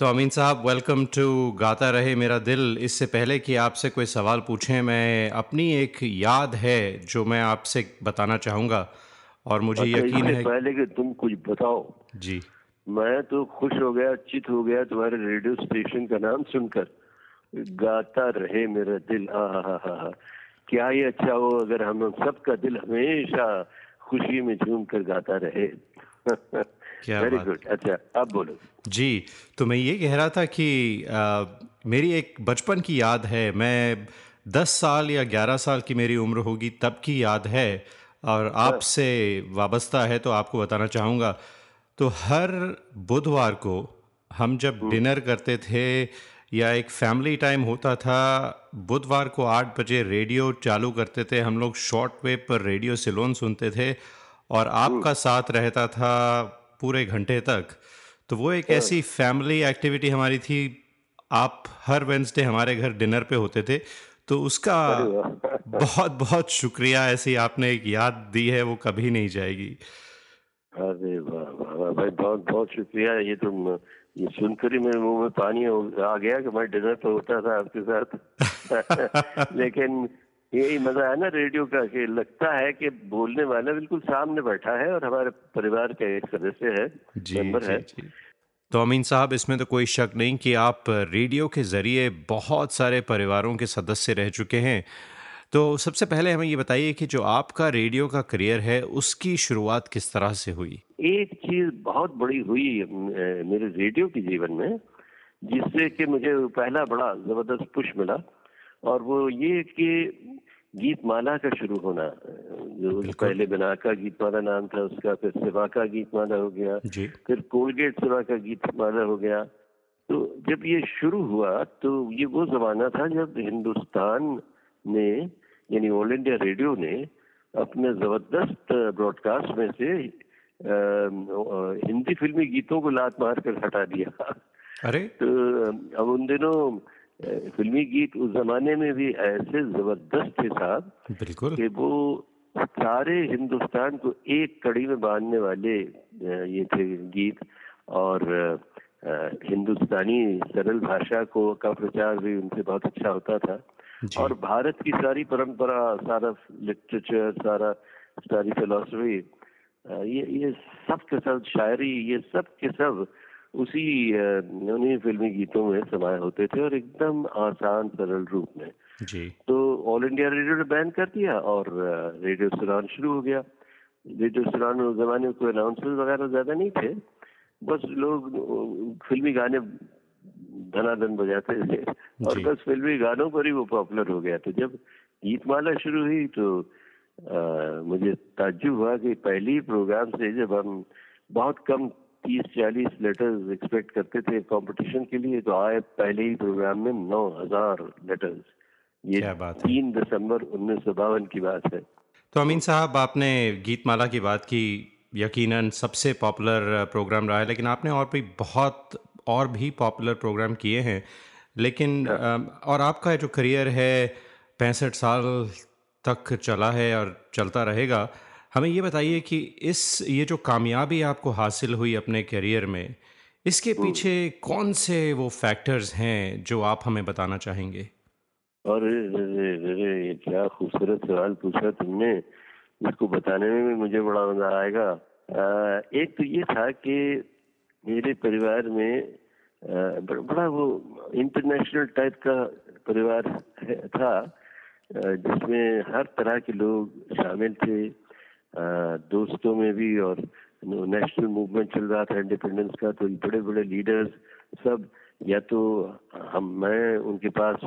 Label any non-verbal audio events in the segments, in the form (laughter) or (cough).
तो अमीन साहब welcome to गाता रहे मेरा दिल। इससे पहले कि आपसे कोई सवाल पूछें मैं अपनी एक याद है जो मैं आपसे बताना चाहूँगा। और मुझे अच्छा यकीन है पहले कि तुम कुछ बताओ। जी। मैं तो खुश हो गया चित हो गया तुम्हारे रेडियो स्टेशन का नाम सुनकर। गाता रहे मेरा दिल हा हा हा हा। क्या ही अच्छा हो अगर हम सबका दिल हमेशा खुशी में झूम कर गाता रहे? (laughs) क्या वेरी बात गुड अच्छा अब बोलो। जी तो मैं ये कह रहा था कि आ, मेरी एक बचपन की याद है। मैं दस साल या ग्यारह साल की मेरी उम्र होगी तब की याद है। और आपसे वाबस्ता है तो आपको बताना चाहूँगा। तो हर बुधवार को हम जब डिनर करते थे या एक फैमिली टाइम होता था बुधवार को आठ बजे रेडियो चालू करते थे। हम लोग शॉर्ट वेव पर रेडियो सिलोन सुनते थे। और आपका साथ रहता था पूरे घंटे तक। तो वो एक ऐसी फैमिली एक्टिविटी हमारी थी। आप हर वेंसडे हमारे घर डिनर पे होते थे। तो उसका (laughs) बहुत बहुत शुक्रिया। ऐसी आपने एक याद दी है वो कभी नहीं जाएगी। अरे वाह भाई बहुत बहुत शुक्रिया। ये तुम ये सुनकर ही मेरे मुँह में पानी आ गया कि मैं डिनर पे होता था आपके साथ। (laughs) लेकिन यही मज़ा है ना रेडियो का कि लगता है कि बोलने वाला बिल्कुल सामने बैठा है और हमारे परिवार का एक सदस्य है जी मेंबर जी है। जी। तो अमीन साहब इसमें तो कोई शक नहीं कि आप रेडियो के ज़रिए बहुत सारे परिवारों के सदस्य रह चुके हैं। तो सबसे पहले हमें ये बताइए कि जो आपका रेडियो का करियर है उसकी शुरुआत किस तरह से हुई? एक चीज़ बहुत बड़ी हुई मेरे रेडियो के जीवन में जिससे कि मुझे पहला बड़ा ज़बरदस्त पुश मिला। और वो ये कि गीत माला का शुरू होना जो पहले बिना का गीत माला नाम था उसका फिर सिवा का गीत माला हो गया फिर कोलगेट सिवा का गीत माला हो गया। तो जब ये शुरू हुआ तो ये वो जमाना था जब हिंदुस्तान ने यानी ऑल इंडिया रेडियो ने अपने ज़बरदस्त ब्रॉडकास्ट में से हिंदी फिल्मी गीतों को लात मार कर हटा दिया। अरे! तो अब उन दिनों फिल्मी गीत उस जमाने में भी ऐसे ज़बरदस्त थे साहब बिल्कुल। कि वो सारे हिंदुस्तान को एक कड़ी में बांधने वाले ये थे गीत और हिंदुस्तानी सरल भाषा को का प्रचार भी उनसे बहुत अच्छा होता था। और भारत की सारी परंपरा सारा लिटरेचर सारा सारी फिलोसफी ये ये सब के सब शायरी ये सब के सब उसी उन्हीं फिल्मी गीतों में समाये होते थे और एकदम आसान सरल रूप में। जी। तो ऑल इंडिया रेडियो ने बैन कर दिया और रेडियो सुरान शुरू हो गया। रेडियो सुरान उस जमाने में कोई अनाउंसर वगैरह ज़्यादा नहीं थे। बस लोग फिल्मी गाने धनाधन बजाते थे (laughs) और बस फिल्मी गानों पर ही वो पॉपुलर हो गया। तो जब गीतमाला शुरू हुई तो अ, मुझे ताज्जुब हुआ कि पहली प्रोग्राम से जब हम बहुत कम तीस चालीस लेटर्स एक्सपेक्ट करते थे कंपटीशन के लिए तो आए पहले ही प्रोग्राम में नौ हज़ार लेटर्स ये क्या बात तीन दिसंबर उन्नीस सौ बावन की बात है। तो अमीन साहब आपने गीतमाला की बात की यकीनन सबसे पॉपुलर प्रोग्राम रहा है लेकिन आपने और भी बहुत और भी पॉपुलर प्रोग्राम किए हैं। लेकिन और आपका जो करियर है पैंसठ साल तक चला है और चलता रहेगा। हमें ये बताइए कि इस ये जो कामयाबी आपको हासिल हुई अपने करियर में इसके पीछे कौन से वो फैक्टर्स हैं जो आप हमें बताना चाहेंगे? और अरे अरे क्या खूबसूरत सवाल पूछा तुमने। इसको बताने में भी मुझे बड़ा मज़ा आएगा। एक तो ये था कि मेरे परिवार में बड़ा वो इंटरनेशनल टाइप का परिवार था जिसमें हर तरह के लोग शामिल थे। दोस्तों में भी और नेशनल मूवमेंट चल रहा था इंडिपेंडेंस का तो बड़े बड़े लीडर्स सब या तो हम मैं उनके पास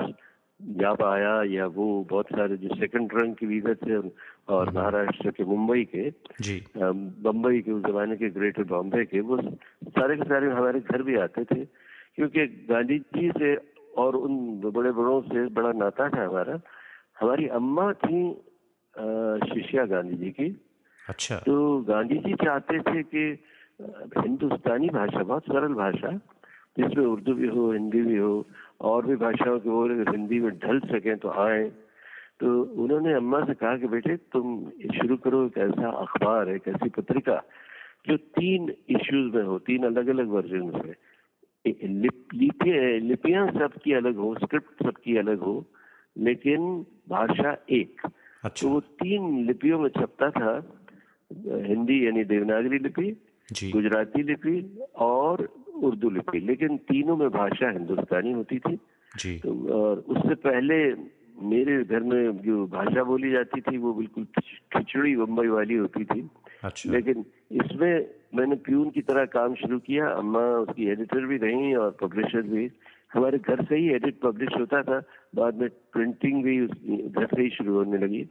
जा पाया या वो बहुत सारे जो सेकंड रंग के लीडर थे और महाराष्ट्र के मुंबई के जी। बम्बई के उस जमाने के ग्रेटर बॉम्बे के वो सारे के सारे हमारे घर भी आते थे क्योंकि गांधी जी से और उन बड़े बड़ों से बड़ा नाता था हमारा हमारी अम्मा थी शिष्या गांधी जी की अच्छा। तो गांधी जी चाहते थे कि हिंदुस्तानी भाषा बहुत सरल भाषा जिसमें उर्दू भी हो हिंदी भी हो और भी भाषाओं के अगर हिंदी में ढल सकें तो आए। तो उन्होंने अम्मा से कहा कि बेटे तुम शुरू करो एक ऐसा अखबार एक ऐसी पत्रिका जो तीन इश्यूज़ में हो तीन अलग अलग वर्जन में लिप, लिपियाँ सबकी अलग हो स्क्रिप्ट सबकी अलग हो लेकिन भाषा एक। अच्छा। तो वो तीन लिपियों में छपता था हिंदी यानी देवनागरी लिपि गुजराती लिपि और उर्दू लिपि। लेकिन तीनों में भाषा हिंदुस्तानी होती थी। जी। तो और उससे पहले मेरे घर में जो भाषा बोली जाती थी वो बिल्कुल खिचड़ी बम्बई वाली होती थी। अच्छा। लेकिन इसमें मैंने प्यून की तरह काम शुरू किया। अम्मा उसकी एडिटर भी रही और पब्लिशर भी। हमारे घर से ही एडिट पब्लिश होता था। बाद में प्रिंटिंग भी घर से ही शुरू होने लगी।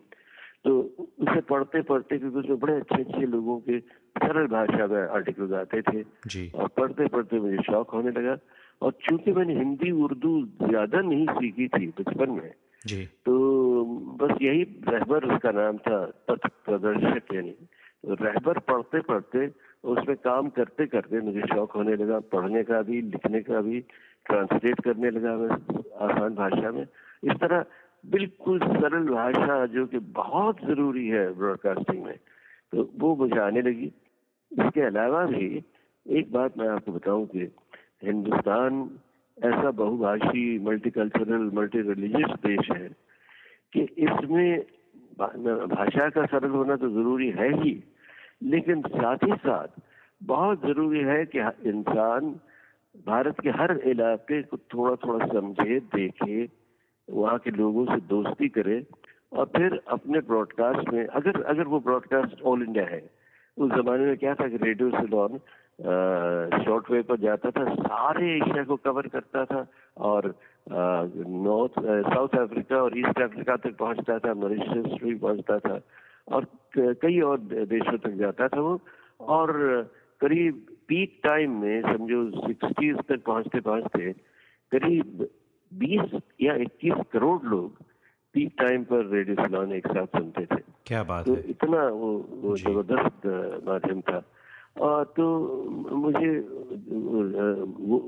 तो उसे पढ़ते पढ़ते क्योंकि उसमें बड़े अच्छे अच्छे लोगों के सरल भाषा में आर्टिकल आते थे जी। और पढ़ते पढ़ते मुझे शौक होने लगा और चूँकि मैंने हिंदी उर्दू ज़्यादा नहीं सीखी थी बचपन में जी। तो बस यही रहबर उसका नाम था पथ प्रदर्शक यानी तो रहबर पढ़ते पढ़ते उसमें काम करते करते मुझे शौक होने लगा पढ़ने का भी लिखने का भी ट्रांसलेट करने लगा मैं आसान भाषा में इस तरह बिल्कुल सरल भाषा जो कि बहुत ज़रूरी है ब्रॉडकास्टिंग में तो वो मुझे आने लगी। इसके अलावा भी एक बात मैं आपको बताऊँ कि हिंदुस्तान ऐसा बहुभाषी मल्टीकल्चरल मल्टी रिलीजियस देश है कि इसमें भाषा का सरल होना तो ज़रूरी है ही, लेकिन साथ ही साथ बहुत ज़रूरी है कि इंसान भारत के हर इलाके को थोड़ा थोड़ा समझे, देखे वहाँ के लोगों से दोस्ती करे और फिर अपने ब्रॉडकास्ट में, अगर अगर वो ब्रॉडकास्ट ऑल इंडिया है, उस जमाने में क्या था कि रेडियो सिलोन शॉर्ट वेव पर जाता था, सारे एशिया को कवर करता था और नॉर्थ साउथ अफ्रीका और ईस्ट अफ्रीका तक पहुँचता था मॉरिशस भी पहुँचता था और कई और देशों तक जाता था वो और करीब पीक टाइम में, समझो सिक्सटीज तक पहुँचते पहुँचते करीब 20 या 21 करोड़ लोग पीक टाइम पर रेडियो सिलोन एक साथ सुनते थे। क्या बात तो है। इतना वो, वो ज़बरदस्त माध्यम था। और तो मुझे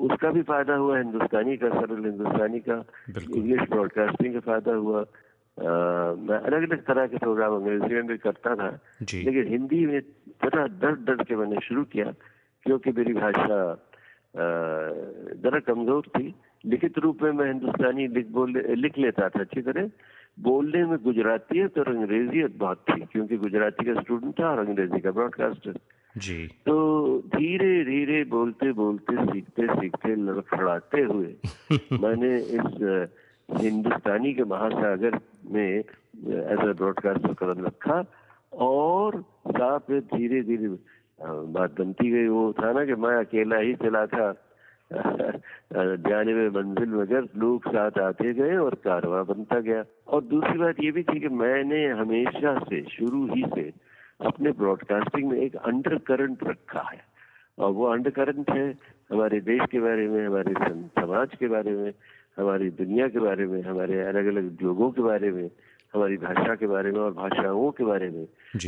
उसका भी फ़ायदा हुआ हिंदुस्तानी का सरल हिंदुस्तानी का इंग्लिश ब्रॉडकास्टिंग का फ़ायदा हुआ। आ, मैं अलग अलग तरह के प्रोग्राम अंग्रेज़ी में भी करता था लेकिन हिंदी में जरा डर डर के मैंने शुरू किया क्योंकि मेरी भाषा जरा कमज़ोर थी लिखित रूप में मैं हिंदुस्तानी लिख बोल लिख लेता था अच्छी तरह। बोलने में गुजरातीयत और अंग्रेजियत बहुत थी क्योंकि गुजराती का स्टूडेंट था और अंग्रेज़ी का ब्रॉडकास्टर जी। तो धीरे धीरे बोलते बोलते सीखते सीखते लड़खड़ाते हुए (laughs) मैंने इस हिंदुस्तानी के महासागर में एज ए ब्रॉडकास्टर कदम रखा और साथ में धीरे धीरे बात बनती गई। वो था ना कि मैं अकेला ही चला था। (laughs) जाने में मंजिल मगर लोग साथ आते गए और कारवा बनता गया। और दूसरी बात ये भी थी कि मैंने हमेशा से शुरू ही से अपने ब्रॉडकास्टिंग में एक अंडर करंट रखा है। और वो अंडर करंट है हमारे देश के बारे में हमारे समाज के बारे में हमारी दुनिया के बारे में हमारे अलग अलग लोगों के बारे में हमारी भाषा के बारे में और भाषाओं के बारे में।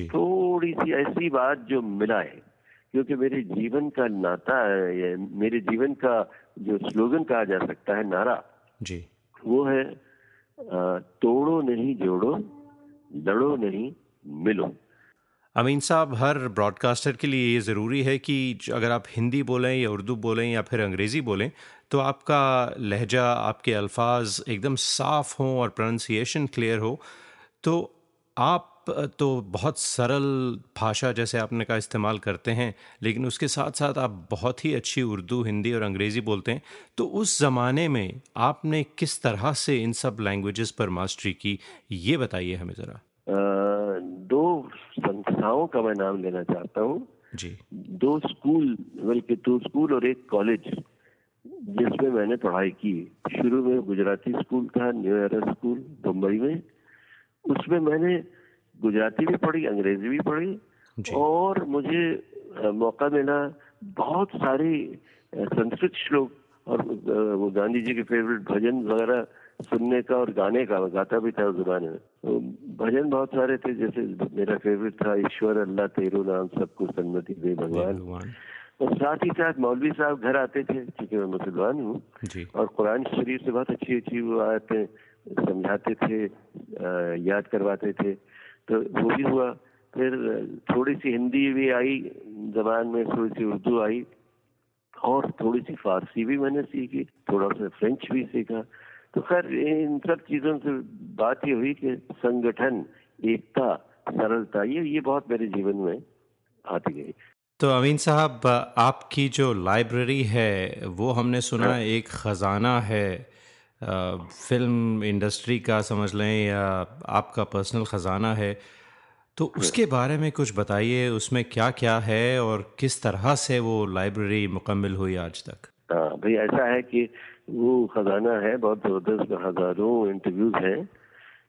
थोड़ी सी ऐसी बात जो मिलाए क्योंकि मेरे जीवन का नाता है मेरे जीवन का जो स्लोगन कहा जा सकता है नारा जी। वो है तोड़ो नहीं जोड़ो लड़ो नहीं मिलो। अमीन साहब हर ब्रॉडकास्टर के लिए ये ज़रूरी है कि अगर आप हिंदी बोलें या उर्दू बोलें या फिर अंग्रेज़ी बोलें तो आपका लहजा आपके अल्फाज एकदम साफ़ हों और प्रोनाउंसिएशन क्लियर हो। तो आप तो बहुत सरल भाषा जैसे आपने कहा इस्तेमाल करते हैं लेकिन उसके साथ साथ आप बहुत ही अच्छी उर्दू हिंदी और अंग्रेज़ी बोलते हैं तो उस ज़माने में आपने किस तरह से इन सब लैंग्वेजेस पर मास्टरी की ये बताइए हमें ज़रा। दो संस्थाओं का मैं नाम लेना चाहता हूँ। जी। दो स्कूल बल्कि दो स्कूल और एक कॉलेज जिसमें मैंने पढ़ाई की। शुरू में गुजराती स्कूल था न्यू एरा स्कूल मुंबई में। उसमें मैंने गुजराती भी पढ़ी अंग्रेज़ी भी पढ़ी और मुझे मौका मिला बहुत सारे संस्कृत श्लोक और वो गांधी जी के फेवरेट भजन वगैरह सुनने का और गाने का गाता भी था उस जमाने में। तो भजन बहुत सारे थे जैसे मेरा फेवरेट था ईश्वर अल्लाह तेरो नाम सबको सन्मति दे भगवान। और साथ ही साथ मौलवी साहब घर आते थे क्योंकि मैं मुसलमान हूँ। और कुरान शरीफ से बहुत अच्छी अच्छी वो आयतें समझाते थे याद करवाते थे। तो वो भी हुआ। फिर थोड़ी सी हिंदी भी आई जबान में थोड़ी सी उर्दू आई और थोड़ी सी फारसी भी मैंने सीखी थोड़ा सा फ्रेंच भी सीखा। तो खैर इन सब चीज़ों से बात ये हुई कि संगठन एकता सरलता ये ये बहुत मेरे जीवन में आती गई। तो अमीन साहब आपकी जो लाइब्रेरी है वो हमने सुना हाँ। एक ख़जाना है। फ़िल्म इंडस्ट्री का समझ लें या आपका पर्सनल ख़जाना है तो हाँ। उसके बारे में कुछ बताइए उसमें क्या क्या है और किस तरह से वो लाइब्रेरी मुकम्मल हुई आज तक? हाँ भाई ऐसा है कि वो खजाना है बहुत ज़बरदस्त हज़ारों इंटरव्यूज़ हैं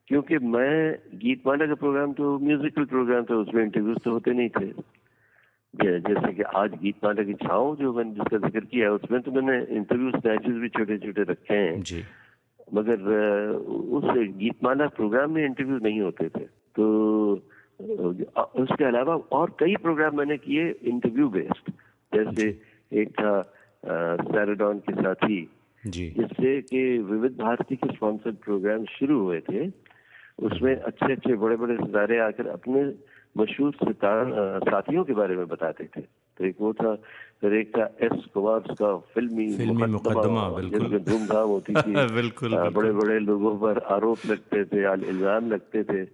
क्योंकि मैं गीत माला का प्रोग्राम तो म्यूजिकल प्रोग्राम था उसमें इंटरव्यूज़ तो होते नहीं थे। जैसे कि आज गीत माला की छाओ जो मैंने जिसका ज़िक्र किया है उसमें तो मैंने इंटरव्यू स्नैचेस भी छोटे छोटे रखे हैं। जी। मगर उस गीत माला प्रोग्राम में इंटरव्यू नहीं होते थे। तो उसके अलावा और कई प्रोग्राम मैंने किए इंटरव्यू बेस्ड जैसे एक था सैराडॉन के साथी। जिससे कि विविध भारती के स्पॉन्सर्ड प्रोग्राम शुरू हुए थे। उसमें अच्छे अच्छे बड़े बड़े सितारे आकर अपने मशहूर सितार साथियों के बारे में बताते थे। तो एक वो था फिर एक था एस का फिल्मी फिल्मी मुकदमा जिसमें धूमधाम होती थी। (laughs) बिल्कुल, बड़े बड़े लोगों पर आरोप लगते थे इल्ज़ाम लगते थे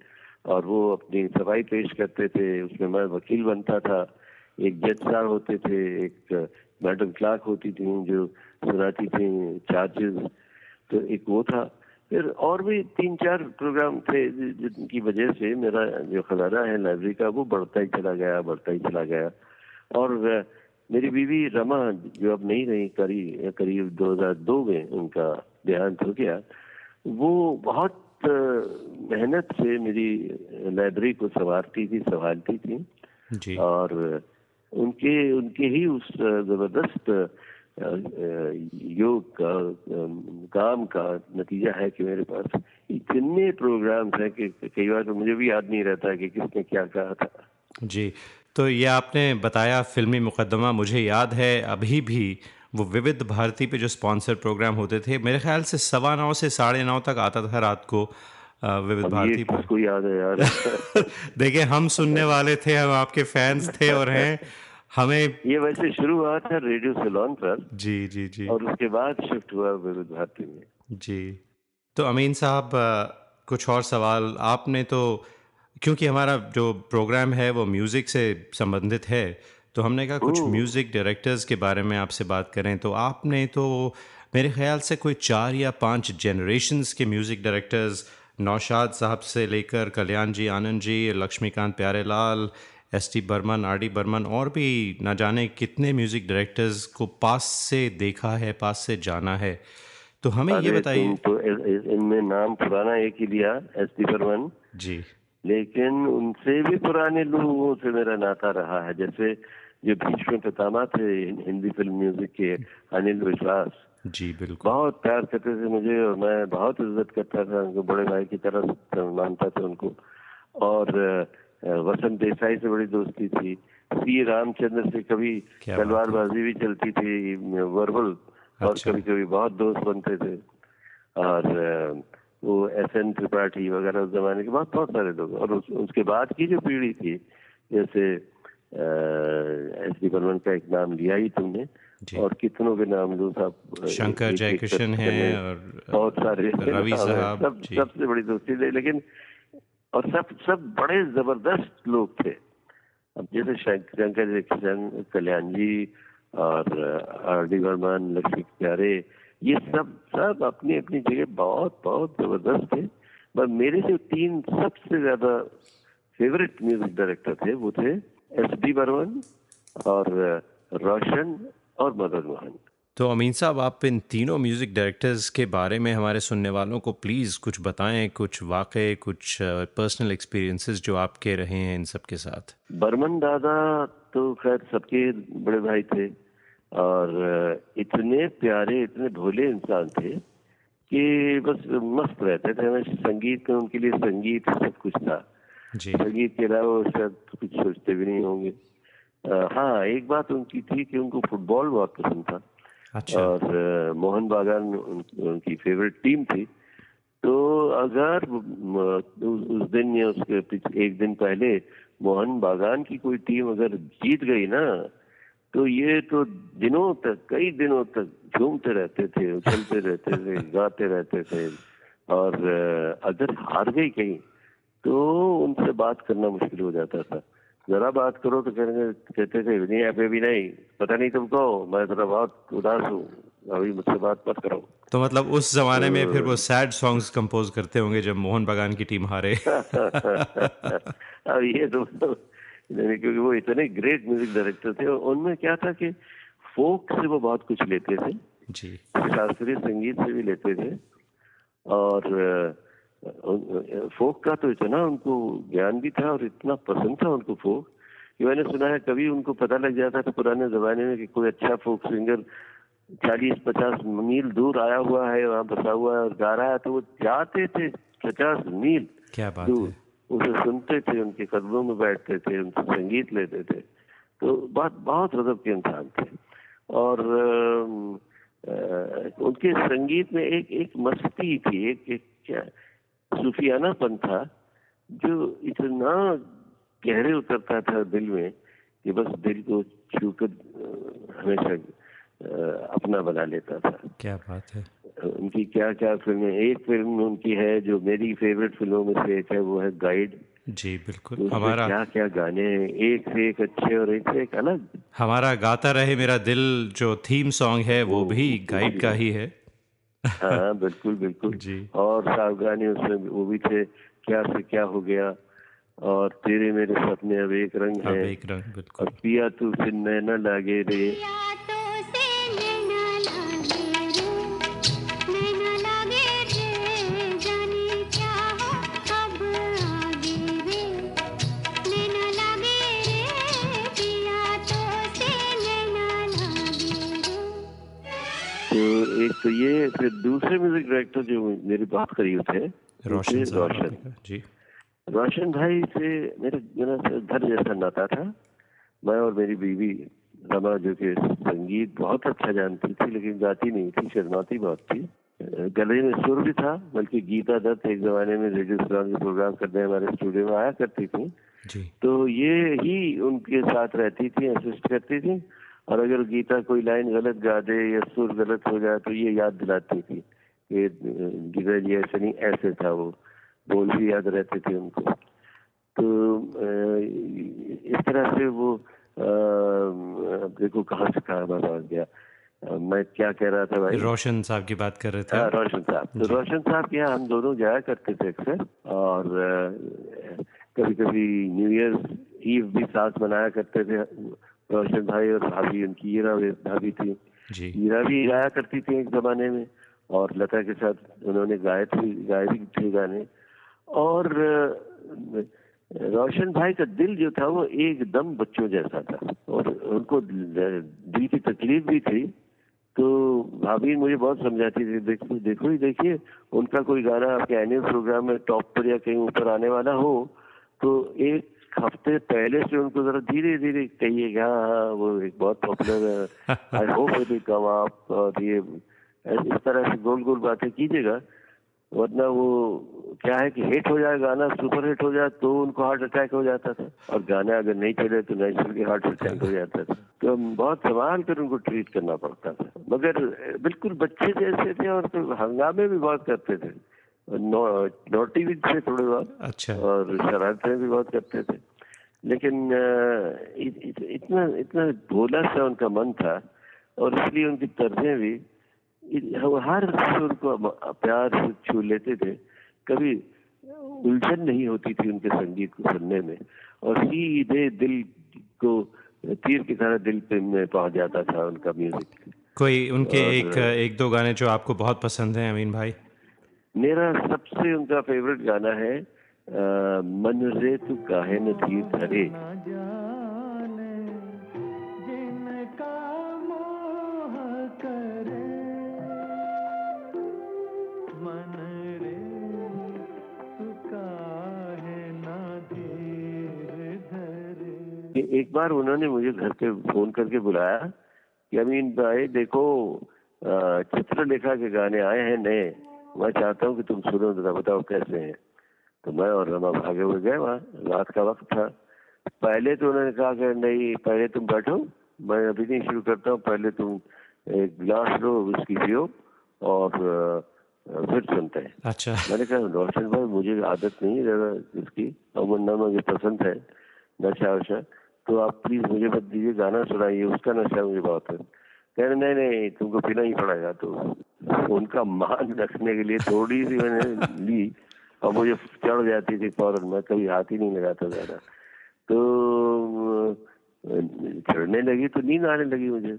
और वो अपनी सफ़ाई पेश करते थे। उसमें मैं वकील बनता था। एक जज साहब होते थे एक मैडम क्लार्क होती थी जो सुनाती थी चार्जेस तो एक वो था। फिर और भी तीन चार प्रोग्राम थे जिनकी वजह से मेरा जो खजाना है लाइब्रेरी का वो बढ़ता ही चला गया बढ़ता ही चला गया। और मेरी बीवी रमा जो अब नहीं रही करी करीब 2002 में उनका देहांत हो गया वो बहुत मेहनत से मेरी लाइब्रेरी को संवारती थी संभालती थी। जी। और उनके उनके ही उस ज़बरदस्त योग का काम का नतीजा है कि मेरे पास इतने प्रोग्राम्स हैं कि कई बार तो मुझे भी याद नहीं रहता कि किसने क्या कहा था। जी। तो ये आपने बताया फिल्मी मुकदमा मुझे याद है। अभी भी वो विविध भारती पे जो स्पॉन्सर प्रोग्राम होते थे मेरे ख्याल से सवा नौ से साढ़े नौ तक आता था रात को विविध भारती पर को याद है यार? (laughs) देखिए हम सुनने वाले थे हम आपके फैंस थे और हैं। हमें ये वैसे शुरू हुआ था रेडियो सिलोन पर जी जी जी। और उसके बाद शिफ्ट हुआ विविध भारती में। जी। तो अमीन साहब कुछ और सवाल? आपने तो क्योंकि हमारा जो प्रोग्राम है वो म्यूज़िक से संबंधित है तो हमने कहा कुछ म्यूज़िक डायरेक्टर्स के बारे में आपसे बात करें। तो आपने तो मेरे ख्याल से कोई चार या पाँच जनरेशन्स के म्यूज़िक डायरेक्टर्स नौशाद साहब से लेकर Kalyan ji Anand ji Laxmikant Pyarelal S T Burman R D Burman और भी ना जाने कितने म्यूज़िक डायरेक्टर्स को पास से देखा है पास से जाना है। तो हमें ये बताइए। तो इनमें नाम पुराना एक ही लिया एस टी बर्मन। जी। लेकिन उनसे भी पुराने लोगों से मेरा नाता रहा है जैसे जो भीष्म पितामा थे हिंदी फ़िल्म म्यूज़िक के अनिल विश्वास। जी बिल्कुल। बहुत प्यार करते थे मुझे और मैं बहुत इज़्ज़त करता था उनको बड़े भाई की तरह मानता था उनको। और वसंत देसाई से बड़ी दोस्ती थी सी रामचंद्र से कभी तलवारबाजी भी चलती थी वर्बल और अच्छा। कभी कभी बहुत दोस्त बनते थे। और वो एस एन त्रिपाठी वगैरह उस जमाने के बाद बहुत सारे लोग। और उस, उसके बाद की जो पीढ़ी थी जैसे एस डी बर्मन का एक नाम लिया ही तुमने और कितनों के नाम लो साहब शंकर जयकिशन है और बहुत सारे रवि साहब सब सबसे बड़ी दोस्ती थी लेकिन और सब सब बड़े ज़बरदस्त लोग थे। अब जैसे शंकर किशन कल्याण जी और आर डी वर्मन लक्ष्मी प्यारे ये सब सब अपनी अपनी जगह बहुत बहुत ज़बरदस्त थे। पर मेरे जो तीन सबसे ज़्यादा फेवरेट म्यूज़िक डायरेक्टर थे वो थे एस डी बर्मन और रोशन और मदन मोहन। तो अमीन साहब आप इन तीनों म्यूज़िक डायरेक्टर्स के बारे में हमारे सुनने वालों को प्लीज़ कुछ बताएँ कुछ वाक़े कुछ पर्सनल एक्सपीरियंसेस जो आपके रहे हैं इन सब के साथ। बर्मन दादा तो खैर सबके बड़े भाई थे। और इतने प्यारे इतने भोले इंसान थे कि बस मस्त रहते थे। हमें संगीत में उनके लिए संगीत सब कुछ था। जी। संगीत के अलावा वो शायद कुछ सोचते भी नहीं होंगे। हाँ एक बात उनकी थी कि उनको फुटबॉल बहुत पसंद था। अच्छा। और मोहन बागान उन, उनकी फेवरेट टीम थी। तो अगर उस दिन या उसके एक दिन पहले मोहन बागान की कोई टीम अगर जीत गई ना तो ये तो दिनों तक कई दिनों तक झूमते रहते थे उछलते रहते थे (laughs) गाते रहते थे और अगर हार गई कहीं तो उनसे बात करना मुश्किल हो जाता था। जरा बात करो तो कहेंगे कहते थे नहीं अभी भी नहीं पता नहीं तुमको मैं थोड़ा बहुत उदास हूँ अभी मुझसे बात मत करो। तो मतलब उस जमाने में फिर वो (laughs) सैड सॉन्ग्स कंपोज करते होंगे जब मोहन बगान की टीम हारे। (laughs) अब ये तो क्योंकि वो इतने ग्रेट म्यूज़िक डायरेक्टर थे और उनमें क्या था कि फोक से वो बहुत कुछ लेते थे जी। शास्त्रीय संगीत से भी लेते थे और फोक का तो इतना उनको ज्ञान भी था और इतना पसंद था उनको फोक कि मैंने सुना है कभी उनको पता लग जाता था पुराने जमाने में कि कोई अच्छा फोक सिंगर चालीस पचास मील दूर आया हुआ है वहाँ बसा हुआ है और गा रहा है तो वो जाते थे पचास मील क्या बात दूर। है। उसे सुनते थे उनके कदमों में बैठते थे उनसे संगीत लेते थे। तो बहुत बहुत रजब के इंसान थे। और आ, उनके संगीत में एक एक मस्ती थी एक एक क्या सूफियानापन था जो इतना गहरे उतरता था दिल में कि बस दिल को छूकर हमेशा अपना बना लेता था। क्या बात है। उनकी क्या क्या फ़िल्में एक फ़िल्म उनकी है जो मेरी फेवरेट फ़िल्मों में से एक है वो है गाइड जी बिल्कुल। तो हमारा क्या क्या गाने हैं एक से एक अच्छे और एक से एक अलग। हमारा गाता रहे मेरा दिल जो थीम सॉन्ग है वो भी गाइड का ही है। हाँ बिल्कुल बिल्कुल। (laughs) जी। और सावधानी उसमें वो भी थे क्या से क्या हो गया और तेरे मेरे सपने अब एक रंग अब है एक रंग बिल्कुल। और पिया तू फिर नैना लागे रे। तो ये फिर दूसरे म्यूज़िक डायरेक्टर जो मेरे बहुत करीब थे रोशन रोशन। जी। रोशन भाई से मेरे मेरा घर जैसा नाता था। मैं और मेरी बीवी रमा जो कि संगीत बहुत अच्छा जानती थी लेकिन गाती नहीं थी शर्माती बहुत थी। गले में सुर भी था बल्कि गीता दत्त एक जमाने में रेडियो के प्रोग्राम करने हमारे स्टूडियो में आया करती थी। जी। तो ये ही उनके साथ रहती थी असिस्ट करती थी। और अगर गीता कोई लाइन गलत गा दे या सुर गलत हो जाए तो ये याद दिलाती थी कि गीता जी ऐसे नहीं ऐसे था वो। बोल भी याद रहते थे उनको। तो इस तरह से वो देखो कहाँ से कहाँ बात आ गया। मैं क्या कह रहा था भाई? रोशन साहब की बात कर रहे थे हाँ रोशन साहब। तो रोशन साहब के यहाँ हम दोनों जाया करते थे अक्सर और कभी कभी न्यू ईयर ईव भी साथ मनाया करते थे। रोशन भाई और भाभी उनकी हीरा भाभी थी। जी। हीरा भी गाया करती थी एक जमाने में और लता के साथ उन्होंने गाए थे गाए भी थे गाने। और रोशन भाई का दिल जो था वो एकदम बच्चों जैसा था और उनको दिल की तकलीफ़ भी थी। तो भाभी मुझे बहुत समझाती थी देखो देखो ही देखिए उनका कोई गाना आपके एनुअल प्रोग्राम में टॉप पर या कहीं ऊपर आने वाला हो तो एक हफ़्ते पहले से उनको जरा धीरे धीरे कहिए हाँ हाँ वो एक बहुत पॉपुलर आई होप विल आप और ये इस तरह से गोल गोल बातें कीजिएगा। वरना वो क्या है कि हिट हो जाए, गाना सुपर हिट हो जाए तो उनको हार्ट अटैक हो जाता था। और गाना अगर नहीं चले तो नेचुरली हार्ट अटैक हो जाता था। तो बहुत संभाल कर उनको ट्रीट करना पड़ता था। मगर बिल्कुल बच्चे जैसे थे और तो हंगामे भी बहुत करते थे। नोटी भी थे थोड़े बहुत अच्छा। और शरारतें भी बहुत करते थे। लेकिन इत, इत, इतना इतना भोला सा उनका मन था और इसलिए उनकी तर्जें भी हर सुर को प्यार से छू लेते थे। कभी उलझन नहीं होती थी उनके संगीत को सुनने में। और सीधे दिल को तीर की तरह दिल पे में पहुँच जाता था उनका म्यूज़िक। कोई उनके एक एक दो गाने जो आपको बहुत पसंद हैं अमीन भाई? मेरा सबसे उनका फेवरेट गाना है मन रे तू काहे न थी धरे। एक बार उन्होंने मुझे घर पे फ़ोन करके बुलाया कि, अमीन भाई, देखो चित्रलेखा के गाने आए हैं नए। मैं चाहता हूँ कि तुम सुनो जरा बताओ कैसे हैं। तो मैं और रमा भागे हुए गए वहाँ रात का वक्त था। पहले तो उन्होंने कहा कि नहीं पहले तुम बैठो मैं अभी नहीं शुरू करता हूँ पहले तुम एक गिलास लो उसकी पियो और फिर सुनते हैं। अच्छा। मैंने कहा रोशन भाई मुझे आदत नहीं है ज़्यादा इसकी और वरना मुझे पसंद है नशा वशा। तो आप प्लीज़ मुझे मत दीजिए गाना सुनाइए उसका नशा मुझे बहुत है। कह रहे, नहीं नहीं, तुमको पीना ही पड़ेगा तो। उनका मान रखने के लिए थोड़ी सी मैंने ली। और मुझे चढ़ जाती थी फ़ौरन मैं, कभी हाथ ही नहीं लगाता ज़्यादा। तो चढ़ने लगी तो नींद आने लगी मुझे।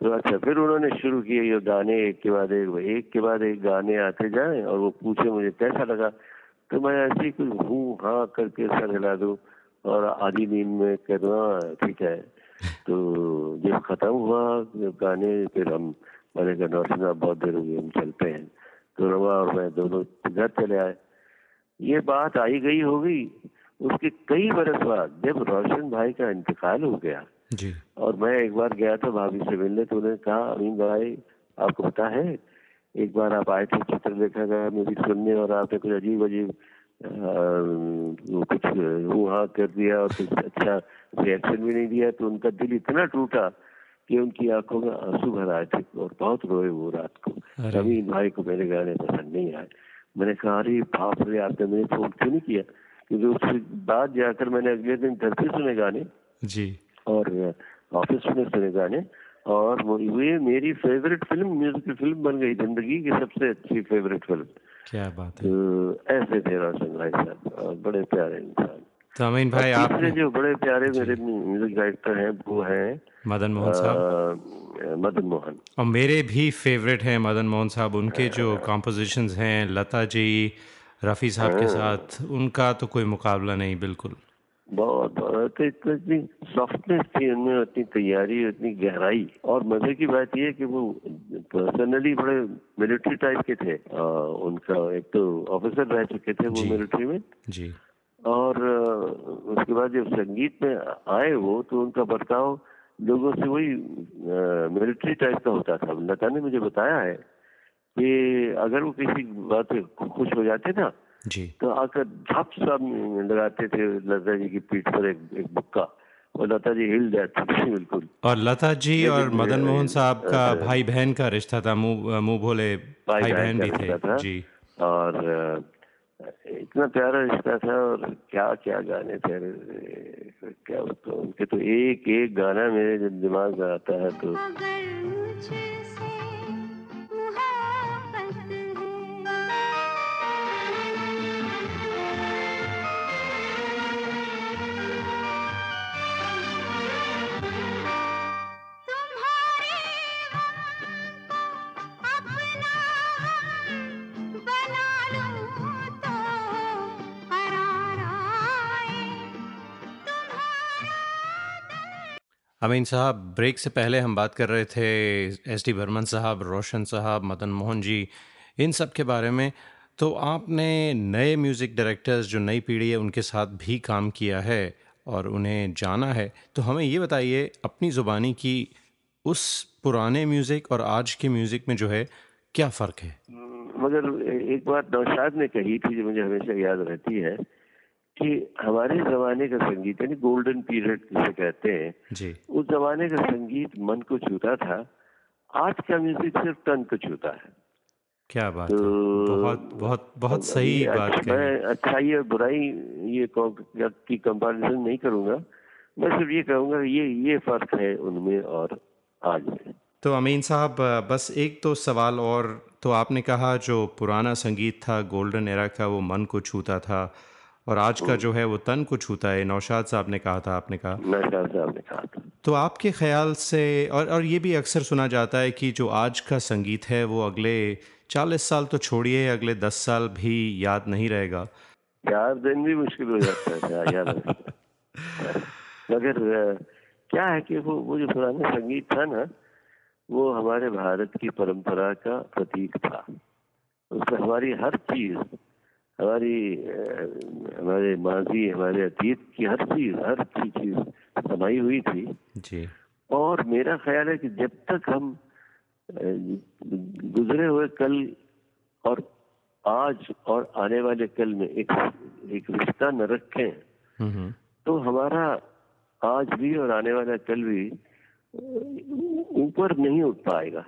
तो अच्छा फिर उन्होंने शुरू किए ये गाने एक के बाद एक एक के बाद एक गाने आते जाए और वो पूछे मुझे, कैसा लगा? तो मैं ऐसे ही कुछ हूँ हाँ करके सर हिला दूँ और आधी नींद में कह दूँ हाँ ठीक है। तो जब खत्म हुआ जब गाने फिर हम मैंने कहा नौसिन बहुत देर हो गई हम चलते हैं। तो रवा और मैं दोनों घर चले आए। ये बात आई गई हो गई उसके कई बरस बाद जब रोशन भाई का इंतकाल हो गया। जी। और मैं एक बार गया था भाभी से मिलने तो उन्होंने कहा अमीन भाई आपको पता है एक बार आप आए थे चित्र देखा गया म्यूज़िक सुनने और आपने कुछ अजीब अजीब कुछ हाँ कर दिया और कुछ अच्छा रिएक्शन भी नहीं दिया तो उनका दिल इतना टूटा कि उनकी आँखों में आँसू भर आए थे और बहुत रोए वो रात को। अमीन भाई को मेरे गाने पसंद नहीं आए। मैंने कहा अरे बाप रे आपने मुझे फ़ोन क्यों नहीं किया? क्योंकि उसके बाद जाकर मैंने अगले दिन घर पे सुने गाने। जी। और ऑफ़िस में सुने गाने। और वो ये मेरी फेवरेट फ़िल्म म्यूजिकल फ़िल्म बन गई ज़िंदगी की सबसे अच्छी फेवरेट फ़िल्म क्या बात है। तो ऐसे थे रोशन भाई साहब बड़े प्यारे इंसान। तो अमीन भाई आप जो बड़े प्यारे मेरे म्यूज़िक डायरेक्टर हैं वो हैं मदन मोहन साहब। मदन मोहन। और मेरे भी फेवरेट हैं मदन मोहन साहब उनके जो कॉम्पोजिशंस हैं लता जी रफ़ी साहब के साथ उनका तो कोई मुकाबला नहीं बिल्कुल। बहुत बहुत तो इतनी सॉफ्टनेस थी उनमें इतनी तैयारी इतनी गहराई। और मज़े की बात यह कि वो पर्सनली बड़े मिलिट्री टाइप के थे। आ, उनका एक तो ऑफिसर रह चुके थे वो मिलिट्री में। जी। और उसके बाद जब संगीत में आए वो तो उनका बर्ताव लोगों से वही मिलिट्री टाइप का होता था। लता ने मुझे बताया है कि अगर वो किसी बात खुश हो जाते ना जी। तो आकर झप सब लगाते थे लता जी की पीठ पर एक एक बुक्का और लता जी हिल जाती थी (laughs) बिल्कुल। और लता जी और मदन मोहन साहब का भाई बहन का रिश्ता था मुँह मुँह भोले भाई बहन भी थे। जी। और इतना प्यारा रिश्ता था और क्या क्या गाने थे? क्या तो उनके तो एक एक गाना मेरे जब दिमाग में आता है तो। अमीन साहब, ब्रेक से पहले हम बात कर रहे थे एस डी बर्मन साहब, रोशन साहब, मदन मोहन जी, इन सब के बारे में। तो आपने नए म्यूज़िक डायरेक्टर्स, जो नई पीढ़ी है, उनके साथ भी काम किया है और उन्हें जाना है। तो हमें ये बताइए, अपनी ज़ुबानी की उस पुराने म्यूज़िक और आज के म्यूज़िक में जो है, क्या फ़र्क है? मगर एक बात नौशाद ने कही थी, जो मुझे हमेशा याद रहती है। कि हमारे जमाने का संगीत यानी गोल्डन पीरियड जिसे कहते हैं जी। उस जमाने का संगीत मन को छूता था आज का म्यूज़िक सिर्फ़ तन को छूता है। क्या बात तो, है बहुत बहुत बहुत सही बात अच्छा, मैं अच्छाई और बुराई ये की कंपैरिजन नहीं करूँगा। मैं सिर्फ़ ये कहूँगा ये ये फ़र्क है उनमें और आज में। तो अमीन साहब बस एक तो सवाल और तो आपने कहा जो पुराना संगीत था गोल्डन एरा का वो मन को छूता था। और आज का जो है वो तन को छूता है। नौशाद साहब ने कहा था आपने कहा। नौशाद साहब ने कहा था। तो आपके ख्याल से और और ये भी अक्सर सुना जाता है कि जो आज का संगीत है वो अगले चालीस साल तो छोड़िए अगले दस साल भी याद नहीं रहेगा। चार दिन भी मुश्किल हो जाता है याद (laughs) मगर क्या है कि वो वो जो पुराना संगीत था ना वो हमारे भारत की परंपरा का प्रतीक था। उसमें हमारी हर चीज़ हमारी हमारे माजी हमारे अतीत की हर चीज़ हर चीज़ समाई हुई थी। जी। और मेरा ख्याल है कि जब तक हम गुजरे हुए कल और आज और आने वाले कल में एक एक रिश्ता न रखें तो हमारा आज भी और आने वाला कल भी ऊपर नहीं उठ पाएगा।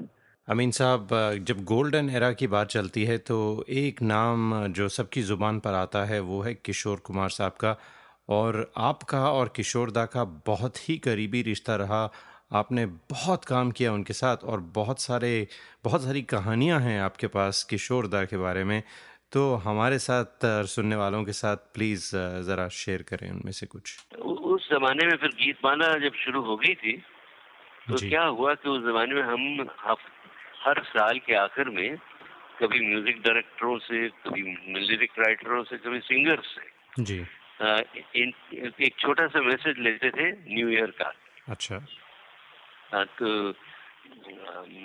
अमीन साहब जब गोल्डन एरा की बात चलती है तो एक नाम जो सबकी ज़ुबान पर आता है वो है किशोर कुमार साहब का। और आपका और किशोर दा का बहुत ही करीबी रिश्ता रहा। आपने बहुत काम किया उनके साथ और बहुत सारे बहुत सारी कहानियाँ हैं आपके पास किशोर दा के बारे में। तो हमारे साथ सुनने वालों के साथ प्लीज़ ज़रा शेयर करें उनमें से कुछ। उस जमाने में फिर गीत माला जब शुरू हो गई थी तो क्या हुआ कि उस जमाने में हम हर साल के आखिर में कभी म्यूज़िक डायरेक्टरों से कभी लिरिक राइटरों से कभी सिंगर्स से जी। आ, इन, एक छोटा सा मैसेज लेते थे न्यू ईयर का। अच्छा। आ, तो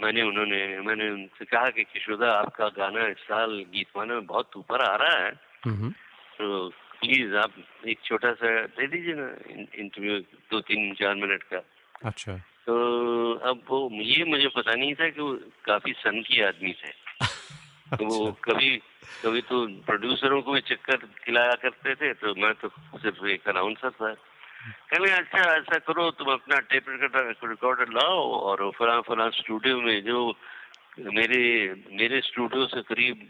मैंने उन्होंने मैंने उनसे कहा कि किशोदा आपका गाना इस साल गीत माना में बहुत ऊपर आ रहा है। तो प्लीज़ आप एक छोटा सा दे दीजिए ना इंटरव्यू दो तीन चार मिनट का। अच्छा। तो अब वो ये मुझे पता नहीं था कि वो काफ़ी सन की आदमी थे। (laughs) अच्छा। तो वो कभी कभी तो प्रोड्यूसरों को भी चक्कर खिलाया करते थे तो मैं तो सिर्फ़ एक अनाउंसर था। कहने अच्छा ऐसा करो तुम अपना टेप रिकॉर्डर लाओ और फला फला स्टूडियो में जो मेरे मेरे स्टूडियो से करीब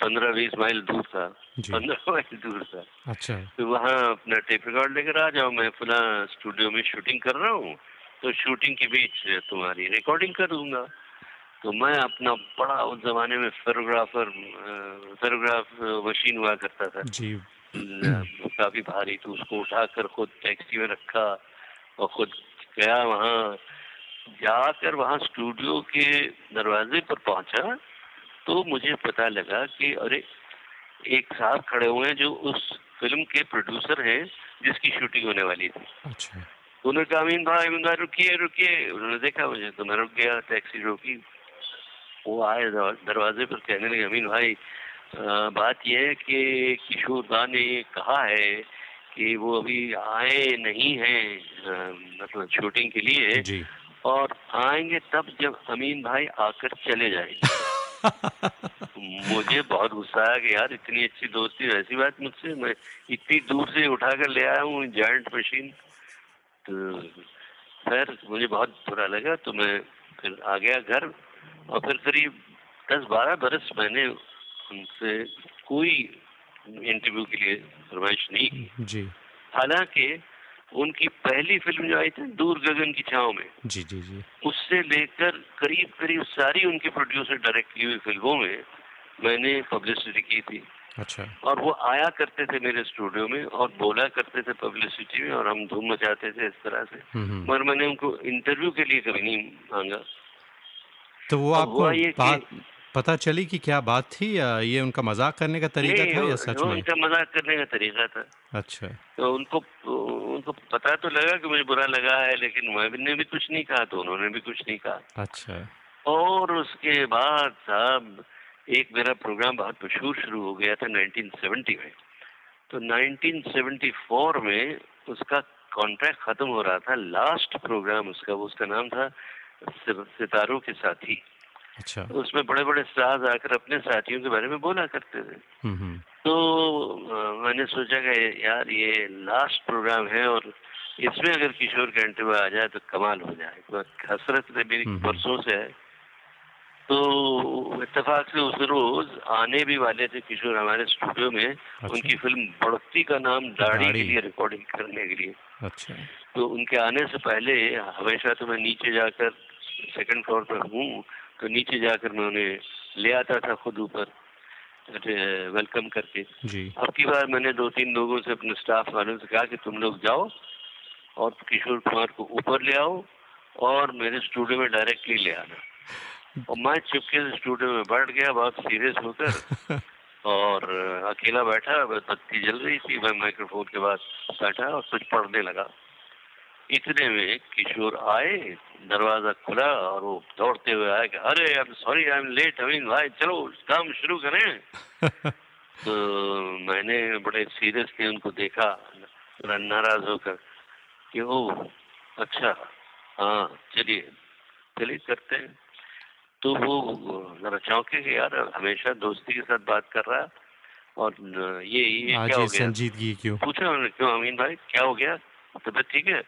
पंद्रह बीस माइल दूर था। पंद्रह माइल दूर था। अच्छा। तो वहाँ अपना टेप रिकॉर्ड लेकर आ जाओ मैं फला स्टूडियो में शूटिंग कर रहा हूँ तो शूटिंग के बीच तुम्हारी रिकॉर्डिंग कर दूँगा। तो मैं अपना बड़ा उस जमाने में फेरोग्राफर फेरोग्राफ मशीन हुआ करता था। जी। काफ़ी भारी तो उसको उठाकर खुद टैक्सी में रखा और खुद गया वहाँ। जाकर वहाँ स्टूडियो के दरवाजे पर पहुँचा तो मुझे पता लगा कि अरे एक साहब खड़े हुए हैं जो उस फ़िल्म के प्रोड्यूसर हैं जिसकी शूटिंग होने वाली थी। अच्छा। उन्होंने कहा अमीन भाई अमीन भाई रुकिए रुकिए उन्होंने देखा मुझे तो मैं रुक गया टैक्सी रोकी वो आए दरवाजे पर कहने लगे अमीन भाई आ, बात यह है कि किशोर दा ने कहा है कि वो अभी आए नहीं हैं मतलब शूटिंग के लिए जी। और आएँगे तब जब अमीन भाई आकर चले जाएँगे। (laughs) मुझे बहुत गुस्सा आया कि यार इतनी अच्छी दोस्ती ऐसी बात मुझसे? मैं इतनी दूर से उठाकर ले आया हूँ जॉइंट मशीन तो फिर मुझे बहुत बुरा लगा तो मैं फिर आ गया घर और फिर करीब दस बारह बरस मैंने उनसे कोई इंटरव्यू के लिए फरमाइश नहीं की। जी। हालाँकि उनकी पहली फ़िल्म जो आई थी दूर गगन की छाव में जी जी जी। उससे लेकर करीब करीब सारी उनके प्रोड्यूसर डायरेक्ट की हुई फ़िल्मों में मैंने पब्लिसिटी की थी। अच्छा। और वो आया करते थे मेरे स्टूडियो में और बोला करते थे पब्लिसिटी में और हम धूम मचाते थे इस तरह से। हम्म, हम्म। मगर मैंने उनको इंटरव्यू के लिए कभी नहीं मांगा। तो वो आपको बात पता चली कि क्या बात थी या ये उनका मज़ाक करने का तरीका था या सच में? उनका मज़ाक करने का तरीका था। अच्छा। तो उनको उनको पता तो लगा कि मुझे बुरा लगा है लेकिन मैंने भी कुछ नहीं कहा तो उन्होंने भी कुछ नहीं कहा। अच्छा। और उसके बाद साहब एक मेरा प्रोग्राम बहुत मशहूर शुरू हो गया था 1970 में। तो 1974 में उसका कॉन्ट्रैक्ट खत्म हो रहा था। लास्ट प्रोग्राम उसका वो उसका नाम था सितारों के साथी। अच्छा। तो उसमें बड़े बड़े स्टार्स आकर अपने साथियों के बारे में बोला करते थे। हम्म, हम्म। तो मैंने सोचा कि यार ये लास्ट प्रोग्राम है और इसमें अगर किशोर का इंटरव्यू आ जाए तो कमाल हो जाए। हसरत मेरी हम्म, बरसों से है तो इतफाक से उस रोज आने भी वाले थे किशोर हमारे स्टूडियो में। अच्छा। उनकी फ़िल्म बढ़ती का नाम दाढ़ी के लिए रिकॉर्डिंग करने के लिए। अच्छा। तो उनके आने से पहले हमेशा तो मैं नीचे जाकर सेकंड फ्लोर पर हूँ तो नीचे जाकर मैं उन्हें ले आता था खुद ऊपर वेलकम करके। अब की बार मैंने दो तीन लोगों से अपने स्टाफ वालों से कहा कि तुम लोग जाओ और किशोर कुमार को ऊपर ले आओ और मेरे स्टूडियो में डायरेक्टली ले आना। और मैं चुपके से स्टूडियो में बैठ गया बहुत सीरियस होकर। (laughs) और अकेला बैठा बत्ती जल रही थी मैं माइक्रोफोन के पास बैठा और कुछ पढ़ने लगा। इतने में किशोर आए दरवाज़ा खुला और वो दौड़ते हुए आए कि अरे I am sorry I am late Amin भाई चलो काम शुरू करें। (laughs) तो मैंने बड़े सीरियस सीरियसली उनको देखा नाराज़ होकर कि ओ अच्छा हाँ चलिए चलिए करते हैं। तो वो जरा चौंके कि यार हमेशा दोस्ती के साथ बात कर रहा है और ये ये क्या हो गया? संजीदगी क्यों? पूछा उन्होंने क्यों अमीन भाई क्या हो गया? तबियत ठीक है?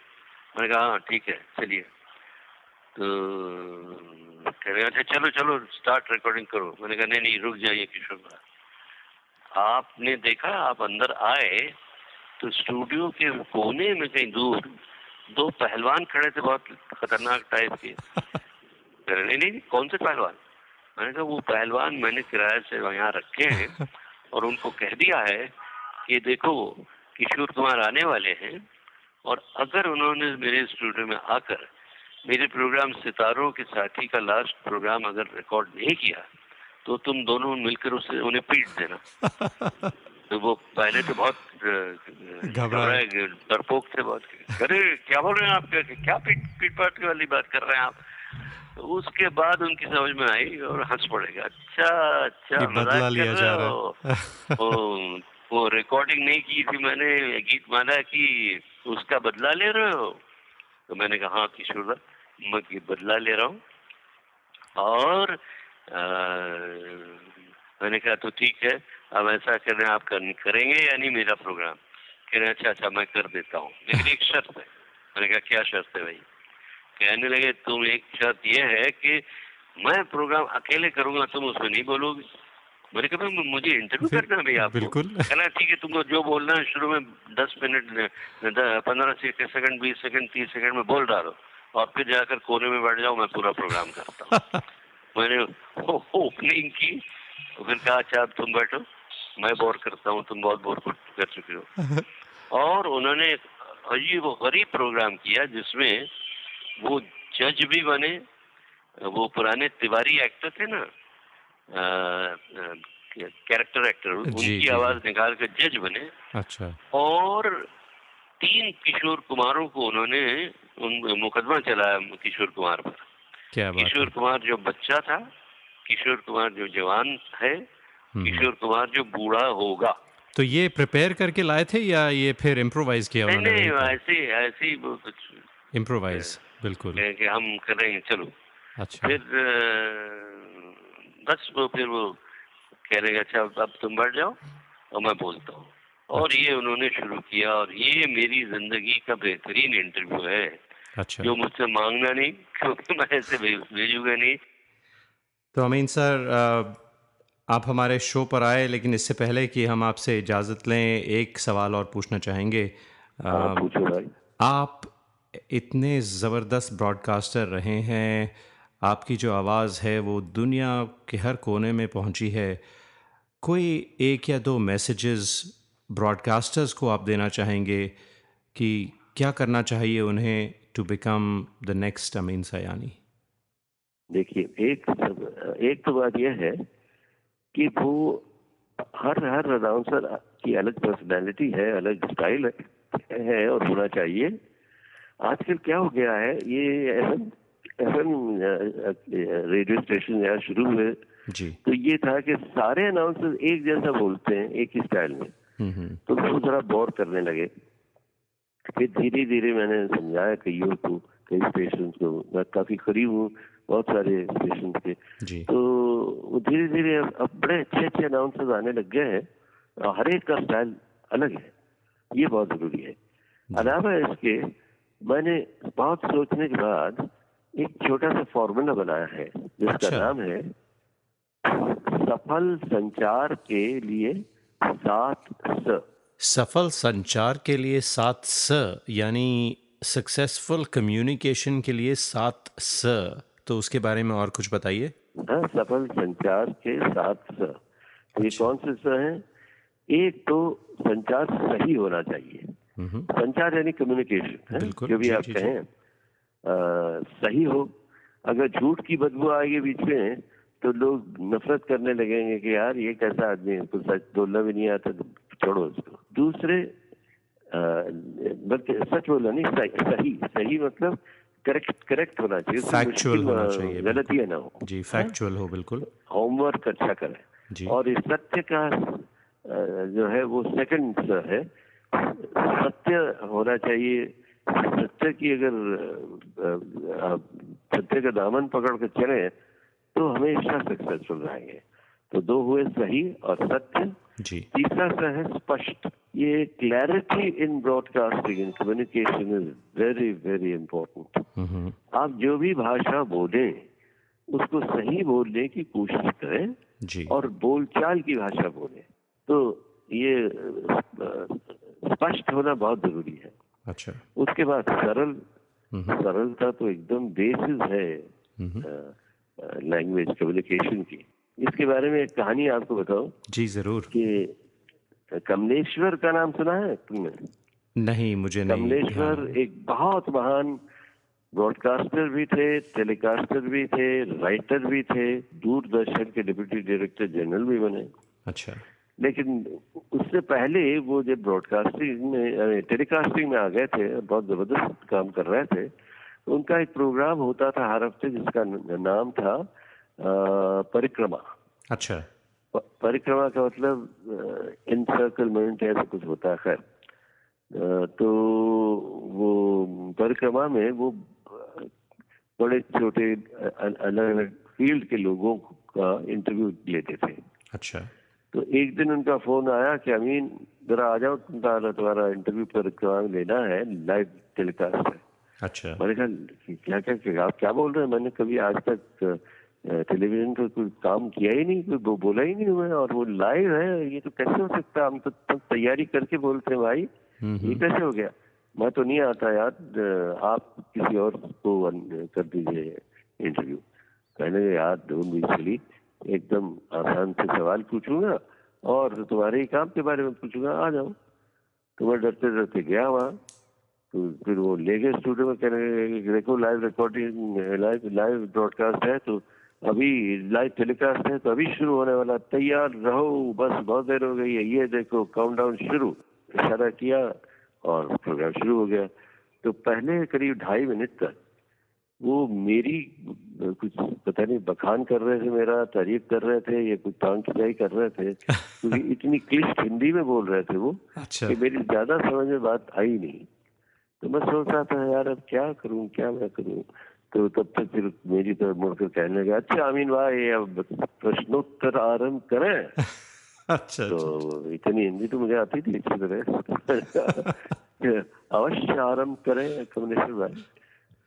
मैंने कहा हाँ ठीक है चलिए। तो कह रहे अच्छा चलो चलो स्टार्ट रिकॉर्डिंग करो। मैंने कहा नहीं नहीं रुक जाइए किशोर भाई। आपने देखा आप अंदर आए तो स्टूडियो के कोने में कहीं दूर दो पहलवान खड़े थे बहुत खतरनाक टाइप के। नहीं नहीं कौन से पहलवान? मैंने कहा वो पहलवान मैंने किराए से यहाँ रखे हैं (laughs) और उनको कह दिया है कि देखो किशोर कुमार आने वाले हैं और अगर उन्होंने मेरे स्टूडियो में आकर मेरे प्रोग्राम सितारों के साथी का लास्ट प्रोग्राम अगर रिकॉर्ड नहीं किया तो तुम दोनों मिलकर उसे उन्हें पीट देना। तो वो पहले तो बहुत घबराए। डरपोक थे बहुत। अरे क्या बोल रहे हैं आप? क्या पीट पीट पाट वाली बात कर रहे हैं आप? तो उसके बाद उनकी समझ में आई और हंस पड़ेगा। अच्छा अच्छा बदला लिया जा रहा (laughs) वो वो रिकॉर्डिंग नहीं की थी मैंने गीत माना कि उसका बदला ले रहे हो। तो मैंने कहा हाँ किशोर मैं बदला ले रहा हूँ। और आ, मैंने कहा तो ठीक है अब ऐसा करें आप कर, करेंगे या नहीं मेरा प्रोग्राम कह रहे अच्छा अच्छा मैं कर देता हूँ। लेकिन एक शर्त है। मैंने कहा क्या शर्त है भाई? कहने लगे तुम एक शर्त यह है कि मैं प्रोग्राम अकेले करूँगा तुम उसमें नहीं बोलोगे। मैंने कहा मुझे इंटरव्यू करना है भैया बिल्कुल। कहना ठीक है तुमको जो बोलना है शुरू में दस मिनट पंद्रह सेकंड बीस सेकंड तीस सेकंड में बोल डालो। और फिर जाकर कोने में बैठ जाओ मैं पूरा प्रोग्राम करता हूँ। (laughs) मैंने ओपनिंग की तो फिर कहा अच्छा अब तुम बैठो। मैं बोर करता हूँ तुम बहुत बोर कर चुके हो। (laughs) और उन्होंने अजीब गरीब प्रोग्राम किया जिसमें वो जज भी बने वो पुराने तिवारी एक्टर थे ना कैरेक्टर एक्टर उनकी आवाज़ निकाल कर जज बने। अच्छा। और तीन किशोर कुमारों को उन्होंने उन मुकदमा चलाया किशोर कुमार पर। क्या बात किशोर कुमार जो बच्चा था किशोर कुमार जो जवान है हम्म। किशोर कुमार जो बूढ़ा होगा। तो ये प्रिपेयर करके लाए थे या ये फिर इम्प्रोवाइज किया उन्होंने? नहीं ऐसे ऐसे इम्प्रोवाइज बिल्कुल। कि हम करेंगे चलो। अच्छा। फिर बस वो फिर वो कह रहे अच्छा अब तुम बैठ जाओ और मैं बोलता हूँ। और अच्छा। ये उन्होंने शुरू किया और ये मेरी ज़िंदगी का बेहतरीन इंटरव्यू है। अच्छा। जो मुझसे मांगना नहीं क्योंकि मैं ऐसे भेजूँगा नहीं। तो अमीन सर आप हमारे शो पर आए लेकिन इससे पहले कि हम आपसे इजाज़त लें एक सवाल और पूछना चाहेंगे। हाँ, आप इतने ज़बरदस्त ब्रॉडकास्टर रहे हैं आपकी जो आवाज़ है वो दुनिया के हर कोने में पहुँची है। कोई एक या दो मैसेजेस ब्रॉडकास्टर्स को आप देना चाहेंगे कि क्या करना चाहिए उन्हें to become the next Amin Sayani देखिए एक एक तो बात यह है कि वो हर हर अनाउंसर की अलग पर्सनैलिटी है अलग स्टाइल है, और होना चाहिए। आजकल क्या हो गया है? ये एफ़ रेडियो स्टेशन यहाँ शुरू हुए। जी। तो ये था कि सारे अनाउंसर एक जैसा बोलते हैं एक ही स्टाइल में। हम्म, हम्म। तो वो जरा बोर करने लगे। फिर धीरे धीरे मैंने समझाया कईयों को कई स्टेशन को। मैं काफ़ी करीब हूँ बहुत सारे स्टेशन के। तो धीरे धीरे अब बड़े अच्छे अच्छे अनाउंसर आने लग गए हैं। हर एक का स्टाइल अलग है। ये बहुत ज़रूरी है। अलावा इसके मैंने बहुत सोचने के बाद एक छोटा सा फॉर्मूला बनाया है जिसका अच्छा। नाम है सफल संचार के लिए सात स। सफल संचार के लिए सात स यानी सक्सेसफुल कम्युनिकेशन के लिए सात स। तो उसके बारे में और कुछ बताइए। हाँ सफल संचार के सात स। तो ये अच्छा। कौन से स हैं? एक तो संचार सही होना चाहिए। संचार यानी कम्युनिकेशन जो भी आप कहें। सही हो। अगर झूठ की बदबू आएगी बीच में तो लोग नफरत करने लगेंगे कि यार ये कैसा आदमी है? कुछ सच बोलना भी नहीं आता तो छोड़ो उसको दूसरे बल्कि सच बोलना नहीं सही सही, सही मतलब करेक्ट करेक्ट होना चाहिए। फैक्चुअल होना चाहिए गलतियाँ ना हो। जी फैक्चुअल हो बिल्कुल। होमवर्क अच्छा करें। और इस सत्य का जो है वो सेकंड है। सत्य होना चाहिए। सत्य की अगर सत्य का दामन पकड़ के चले तो हमेशा सक्सेसफुल रहेंगे तो दो हुए सही और सत्य। जी। तीसरा सा है स्पष्ट। ये clarity in broadcasting in communication is very very important आप जो भी भाषा बोले उसको सही बोलने की कोशिश करें जी। और बोलचाल की भाषा बोले। तो ये स्पष्ट होना बहुत ज़रूरी है। अच्छा। उसके बाद सरल हम्म, सरलता तो एकदम बेसिस है हम्म, लैंग्वेज कम्युनिकेशन की। इसके बारे में एक कहानी आपको बताऊँ जी ज़रूर। कि कमलेश्वर का नाम सुना है तुमने? नहीं मुझे नहीं। कमलेश्वर एक बहुत महान ब्रॉडकास्टर भी थे टेलीकास्टर भी थे राइटर भी थे दूरदर्शन के डिप्टी डायरेक्टर जनरल भी बने। अच्छा। लेकिन उससे पहले वो जब ब्रॉडकास्टिंग में टेलीकास्टिंग में आ गए थे बहुत ज़बरदस्त काम कर रहे थे उनका एक प्रोग्राम होता था हर हफ़्ते जिसका नाम था अ, परिक्रमा। अच्छा। प- परिक्रमा का मतलब इनसर्कलमेंट ऐसा कुछ होता है खैर। तो वो परिक्रमा में वो बड़े छोटे अलग अलग फ़ील्ड के लोगों का इंटरव्यू लेते थे। अच्छा। तो एक दिन उनका फ़ोन आया कि अमीन जरा आ जाओ तुम्हारा तुम्हारा इंटरव्यू में लेना है लाइव टेलीकास्ट है। अच्छा। मैंने कहा क्या क्या क्या आप क्या बोल रहे हैं? मैंने कभी आज तक टेलीविज़न पर कोई काम किया ही नहीं कोई बोला ही नहीं हुआ और वो लाइव है ये तो कैसे हो सकता है? हम तो तैयारी करके बोलते हैं भाई। हम्म, ये कैसे हो गया? मैं तो नहीं आता यार आप किसी और को कर दीजिए इंटरव्यू कहने यार डोंट बी सिली एकदम आसान से सवाल पूछूँगा और तुम्हारे ही काम के बारे में पूछूँगा, आ जाओ। तो मैं डरते डरते गया वहाँ। तो फिर वो ले गए स्टूडियो में देखो live recording live live broadcast है तो अभी लाइव टेलीकास्ट है तो अभी शुरू होने वाला तैयार रहो, बस बहुत देर हो गई है। ये देखो काउंटडाउन शुरू, इशारा किया और प्रोग्राम शुरू हो गया। तो पहले करीब ढाई मिनट तक वो मेरी कुछ पता नहीं बखान कर रहे थे मेरा तारीफ़ कर रहे थे या कुछ टांग खिंचाई कर रहे थे (laughs) क्योंकि इतनी क्लिष्ट हिंदी में बोल रहे थे वो अच्छा। कि मेरी ज़्यादा समझ में बात आई नहीं। तो मैं सोच रहा था यार अब क्या करूँ क्या मैं करूँ? तो तब तक फिर मेरी तरफ़ मुड़कर कहने लगा अच्छा अमीन भाई अब प्रश्नोत्तर आरंभ करें। (laughs) अच्छा तो इतनी हिंदी तो मुझे आती थी अच्छी तरह। (laughs) अवश्य आरंभ करें कमलेश्वर भाई।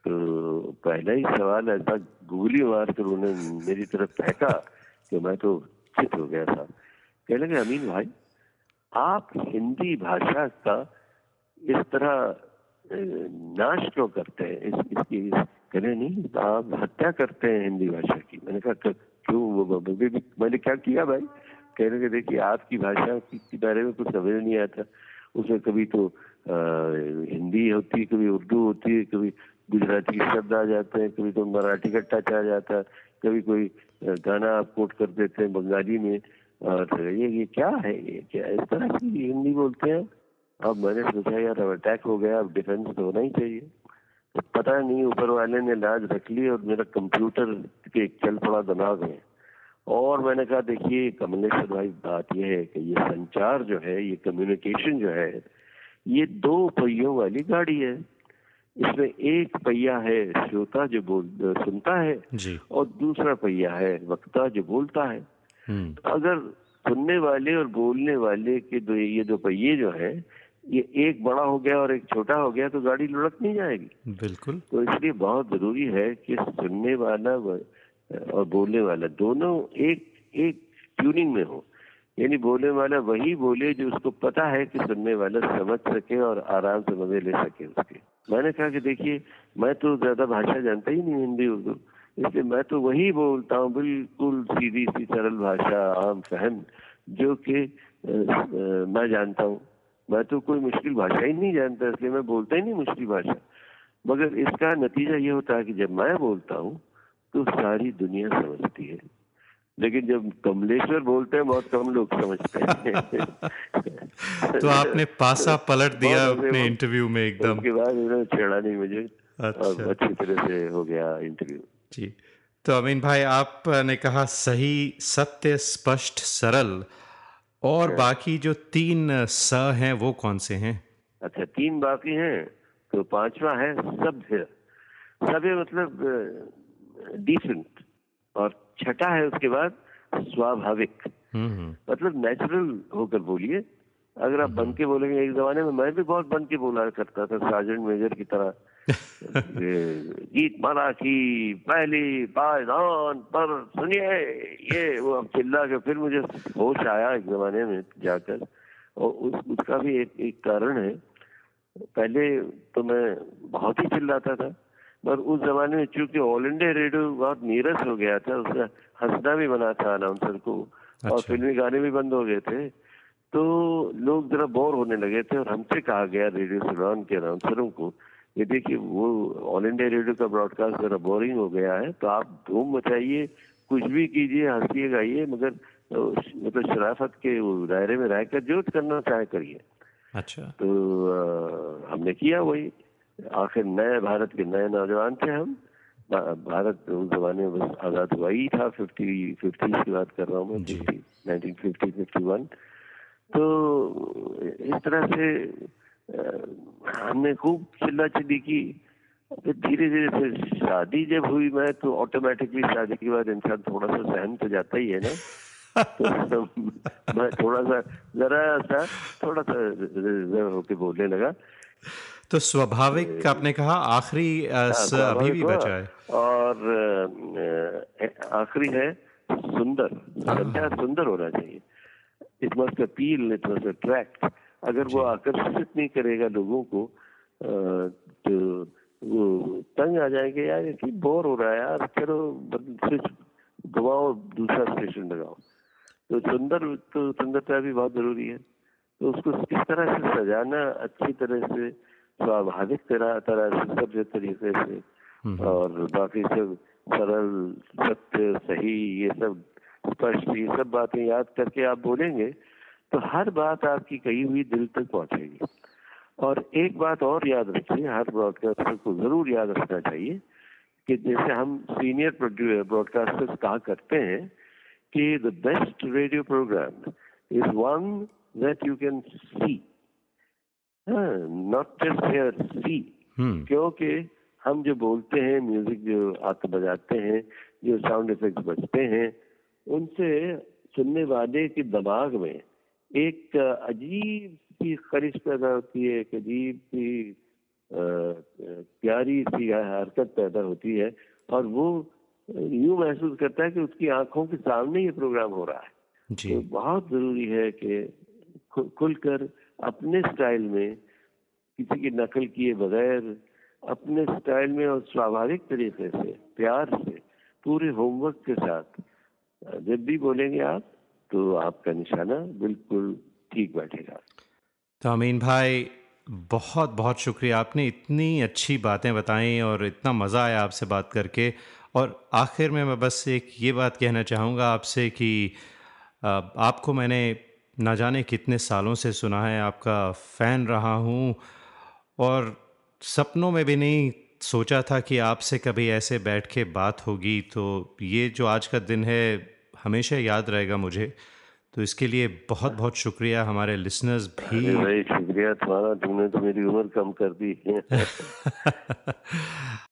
तो पहला ही सवाल ऐसा गोली मार कर उन्होंने मेरी तरफ़ फेंका कि मैं तो चित हो गया था। कहने लगे अमीन भाई आप हिंदी भाषा का इस तरह नाश क्यों करते हैं? इस, इसकी इस, कहने नहीं आप हत्या करते हैं हिंदी भाषा की। मैंने कहा "क- क्यों? मैंने क्या किया भाई? कहने के देखिए आपकी भाषा के बारे में कुछ समझ नहीं आता उसमें कभी तो अ, हिंदी होती है कभी उर्दू होती है कभी गुजराती शब्द आ जाते हैं। कभी तो मराठी का टच आ जाता है, कभी कोई गाना आप कोट कर देते हैं बंगाली में, और ये ये क्या है, ये क्या, इस तरह की हिंदी बोलते हैं। अब मैंने सोचा यार, अब अटैक हो गया, अब डिफेंस तो होना ही चाहिए। तो पता नहीं, ऊपर वाले ने लाज रख ली और मेरा कंप्यूटर के चल पड़ा दिमाग में। और मैंने कहा, देखिए कमलेश्वर भाई, बात यह है कि ये संचार जो है, ये कम्युनिकेशन जो है, ये दो पहियों वाली गाड़ी है। इसमें एक पहिया है श्रोता जो बोल सुनता है जी। और दूसरा पहिया है वक्ता जो बोलता है। हम्म। अगर सुनने वाले और बोलने वाले के दो ये दो पहिए जो है ये एक बड़ा हो गया और एक छोटा हो गया तो गाड़ी लुढ़क नहीं जाएगी। बिल्कुल। तो इसलिए बहुत ज़रूरी है कि सुनने वाला और बोलने वाला दोनों एक एक ट्यूनिंग में हो। यानी बोलने वाला वही बोले जो उसको पता है कि सुनने वाला समझ सके और आराम से मज़े ले सके उसके। मैंने कहा कि देखिए, मैं तो ज़्यादा भाषा जानता ही नहीं हिंदी, उर्दू। इसलिए मैं तो वही बोलता हूँ, बिल्कुल सीधी सी सरल भाषा, आम फहम, जो कि मैं जानता हूँ। मैं तो कोई मुश्किल भाषा ही नहीं जानता, इसलिए मैं बोलता ही नहीं मुश्किल भाषा। मगर इसका नतीजा ये होता है कि जब मैं बोलता हूँ तो सारी दुनिया समझती है। लेकिन जब कमलेश्वर बोलते हैं बहुत कम लोग समझते हैं। (laughs) तो आपने पासा पलट दिया अपने इंटरव्यू में एकदम। उसके बाद उन्होंने छेड़ा नहीं मुझे। अच्छा। अच्छी तरह से हो गया इंटरव्यू जी। तो अमीन भाई आपने कहा सही सत्य स्पष्ट सरल। और बाकी जो तीन स हैं वो कौन से हैं? अच्छा तीन बाकी हैं तो पांचवा है सभ्य। सभ्य मतलब डिसेंट और छठा है उसके बाद स्वाभाविक। हम्म मतलब नेचुरल होकर बोलिए। अगर आप बन के बोलेंगे एक जमाने में मैं भी बहुत बन के बोला करता था सार्जेंट मेजर की तरह। (laughs) गीत माला की पहली पायदान पर सुनिए ये वो अब चिल्ला के फिर मुझे होश आया एक जमाने में जाकर। और उस उसका भी एक एक कारण है। पहले तो मैं बहुत ही चिल्लाता था। पर उस जमाने में चूँकि ऑल इंडिया रेडियो बहुत नीरस हो गया था उसका हंसना भी बना था अनाउंसर को अच्छा। और फिल्मी गाने भी बंद हो गए थे तो लोग जरा बोर होने लगे थे और हमसे कहा गया रेडियो सुनान के अनाउंसरों को ये देखिए वो ऑल इंडिया रेडियो का ब्रॉडकास्ट जरा बोरिंग हो गया है तो आप धूम मचाइए कुछ भी कीजिए हंसिए गाइए मगर मतलब शराफत के दायरे में रहकर जो करना चाहे करिए। अच्छा। तो आ, हमने किया वही। आखिर नए भारत के नए नौजवान थे हम। भारत उस जमाने में बस आज़ाद हुआ ही था फिफ्टी फिफ्टी की बात कर रहा हूँ मैं नाइनटीन फिफ्टी फिफ्टी वन। तो इस तरह से हमने खूब चिल्ला चिल्ली की। फिर धीरे धीरे फिर शादी जब हुई मैं तो ऑटोमेटिकली शादी के बाद इंसान थोड़ा सा सहन तो जाता ही है ना। तो मैं थोड़ा सा जरा सा थोड़ा सा होके बोलने लगा। तो स्वाभाविक आपने कहा आखिरी हाँ, अभी भी बचा है। और आखिरी है सुंदर। हाँ। सुंदर होना चाहिए। It must appeal it must attract अगर वो आकर्षित नहीं करेगा लोगों को तो वो तंग आ जाएँगे यार ये बोर हो रहा है यार? चलो स्विच घुमाओ दूसरा स्टेशन लगाओ। तो सुंदर तो सुंदरता भी बहुत ज़रूरी है। तो उसको किस तरह से सजाना अच्छी तरह से स्वाभाविक तरह तरह से सभ्य तरीके से हम्म। और बाकी सब सरल सत्य सही ये सब स्पष्ट ये सब बातें याद करके आप बोलेंगे तो हर बात आपकी कही हुई दिल तक पहुंचेगी और एक बात और याद रखिए हर ब्रॉडकास्टर को ज़रूर याद रखना चाहिए कि जैसे हम सीनियर ब्रॉडकास्टर्स कहा करते हैं कि the best radio program is one that you can see not just hear see क्योंकि हम जो बोलते हैं म्यूज़िक जो आप बजाते हैं जो साउंड इफेक्ट्स बजते हैं उनसे सुनने वाले के दिमाग में एक अजीब सी खरिश पैदा होती है एक अजीब सी प्यारी सी हरकत पैदा होती है और वो यूँ महसूस करता है कि उसकी आँखों के सामने ये प्रोग्राम हो रहा है। जी। तो बहुत ज़रूरी है कि खुलकर अपने स्टाइल में किसी की नकल किए बगैर, अपने स्टाइल में और स्वाभाविक तरीके से, प्यार से, पूरे होमवर्क के साथ, जब भी बोलेंगे आप तो आपका निशाना बिल्कुल ठीक बैठेगा। तो अमीन भाई बहुत बहुत शुक्रिया। आपने इतनी अच्छी बातें बताई और इतना मज़ा आया आपसे बात करके। और आखिर में मैं बस एक ये बात कहना चाहूँगा आपसे कि आपको मैंने ना जाने कितने सालों से सुना है आपका फ़ैन रहा हूँ और सपनों में भी नहीं सोचा था कि आपसे कभी ऐसे बैठ के बात होगी। तो ये जो आज का दिन है हमेशा याद रहेगा मुझे। तो इसके लिए बहुत बहुत शुक्रिया हमारे लिसनर्स भी। भाई शुक्रिया तुम्हारा तुमने तो मेरी उम्र कम कर दी। (laughs)